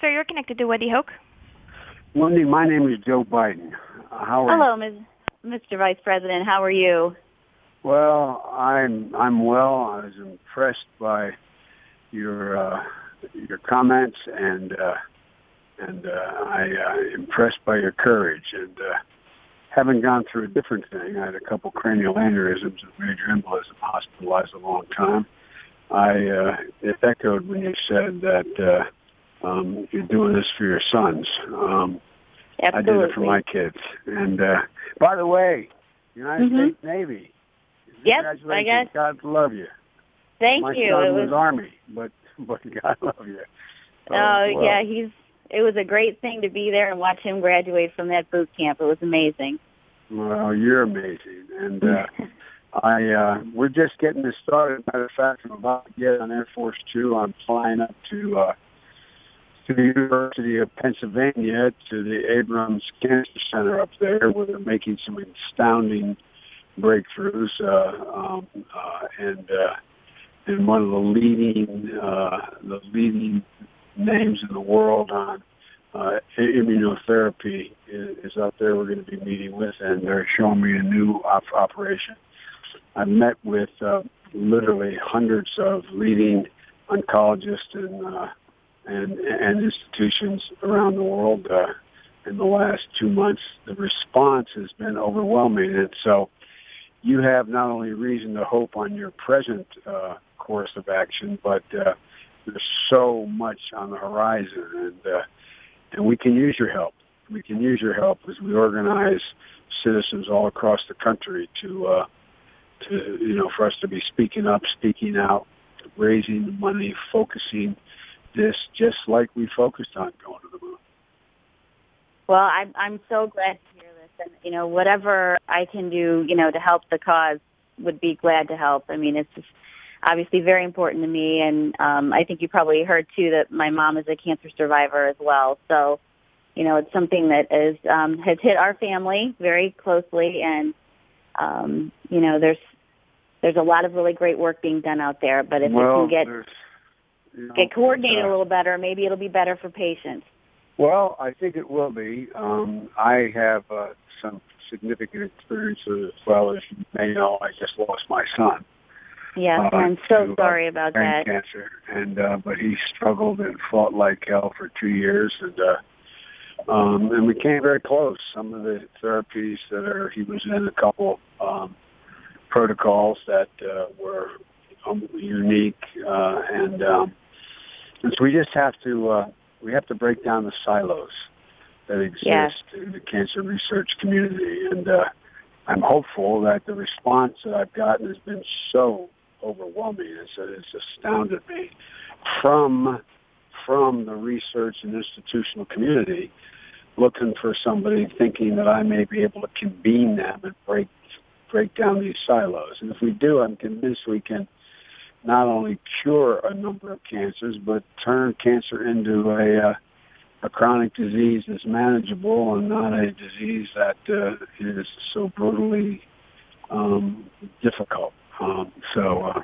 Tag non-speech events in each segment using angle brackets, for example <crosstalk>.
Sir, you're connected to Wendy Hoke. Wendy, my name is Joe Biden. Uh, How are Hello, Ms. Mr. Vice President. How are you? Well, I'm I'm well. I was impressed by your uh, your comments and uh, and uh, I uh, impressed by your courage. And uh, having gone through a different thing, I had a couple cranial aneurysms and major embolism, hospitalized a long time. I uh, it echoed when you said that um, you're doing this for your sons. Um, I did it for my kids. And uh, by the way, United Mhm. States Navy. Yep, I guess. God love you. Thank my you. son It was, was Army, but <laughs> but God love you. Oh well, yeah, he's. It was a great thing to be there and watch him graduate from that boot camp. It was amazing. Well, you're amazing, and uh, <laughs> I uh, we're just getting this started. Matter of fact, I'm about to get on Air Force Two. I'm flying up to uh, to the University of Pennsylvania to the Abramson Cancer Center up there, where they're making some astounding breakthroughs, uh, um, uh, and uh, and one of the leading uh, the leading names in the world on uh, immunotherapy is, is up there. We're going to be meeting with, and they're showing me a new op- operation. I met with uh, literally hundreds of leading oncologists and uh, and and institutions around the world uh, in the last two months. The response has been overwhelming, and so you have not only reason to hope on your present uh, course of action, but uh, there's so much on the horizon, and uh, and we can use your help. We can use your help as we organize citizens all across the country to uh, to you know for us to be speaking up, speaking out, raising money, focusing this just like we focused on going to the moon. Well, I'm I'm so glad to hear this, and you know whatever I can do, you know, to help the cause, would be glad to help. I mean, it's just obviously very important to me, and um, I think you probably heard too that my mom is a cancer survivor as well. So, you know, it's something that is um, has hit our family very closely, and um, you know, there's there's a lot of really great work being done out there. But if well, it can get know, get coordinated uh, a little better, maybe it'll be better for patients. Well, I think it will be. Um, I have uh, some significant experiences as well as you may know. I just lost my son. Yeah, Uh, I'm so to, uh, sorry about brain that. cancer, and uh, but he struggled and fought like hell for two years, and uh, um, and we came very close. Some of the therapies that are he was in a couple um, protocols that uh, were um, unique, uh, and um, so we just have to uh, we have to break down the silos that exist Yes. in the cancer research community, and uh, I'm hopeful that the response that I've gotten has been so overwhelming. It's, it's astounded me from from the research and institutional community, looking for somebody thinking that I may be able to convene them and break break down these silos. And if we do, I'm convinced we can not only cure a number of cancers, but turn cancer into a uh, a chronic disease that's manageable and not a disease that uh, is so brutally um, difficult. Um, so, uh,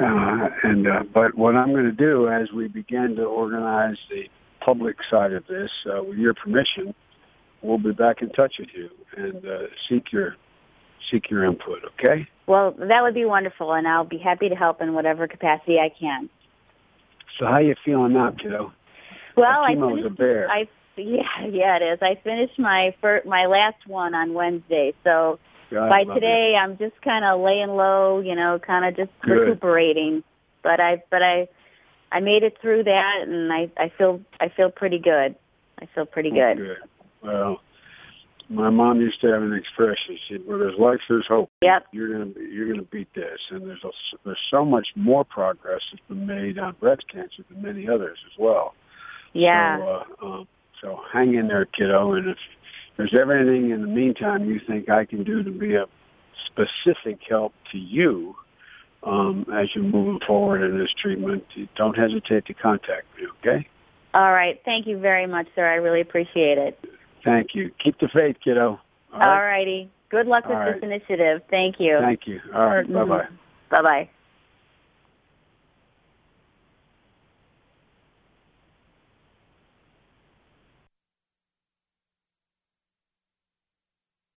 uh, and uh, but what I'm going to do as we begin to organize the public side of this, uh, with your permission, we'll be back in touch with you and uh, seek your seek your input. Okay? Well, that would be wonderful, and I'll be happy to help in whatever capacity I can. So, how you feeling now, kiddo? Well, I Chemo's a finished. bear. I yeah, yeah, it is. I finished my fir- my last one on Wednesday, so God by today I'm just kind of laying low, you know, kind of just Good. recuperating. But I but I I made it through that, and I I feel I feel pretty good. I feel pretty good. Good. Well, my mom used to have an expression. She said, "Where there's life, there's hope." Yep. you're gonna be, you're gonna beat this. And there's a, there's so much more progress that's been made on breast cancer than many others as well. Yeah. So, uh, um, so hang in there, kiddo. And if there's ever anything in the meantime you think I can do to be a specific help to you um, as you're moving forward in this treatment, don't hesitate to contact me. Okay? All right. Thank you very much, sir. I really appreciate it. Thank you. Keep the faith, kiddo. All All right. righty. Good luck with All this right. initiative. Thank you. Thank you. All right. Mm-hmm. Bye bye. Bye bye.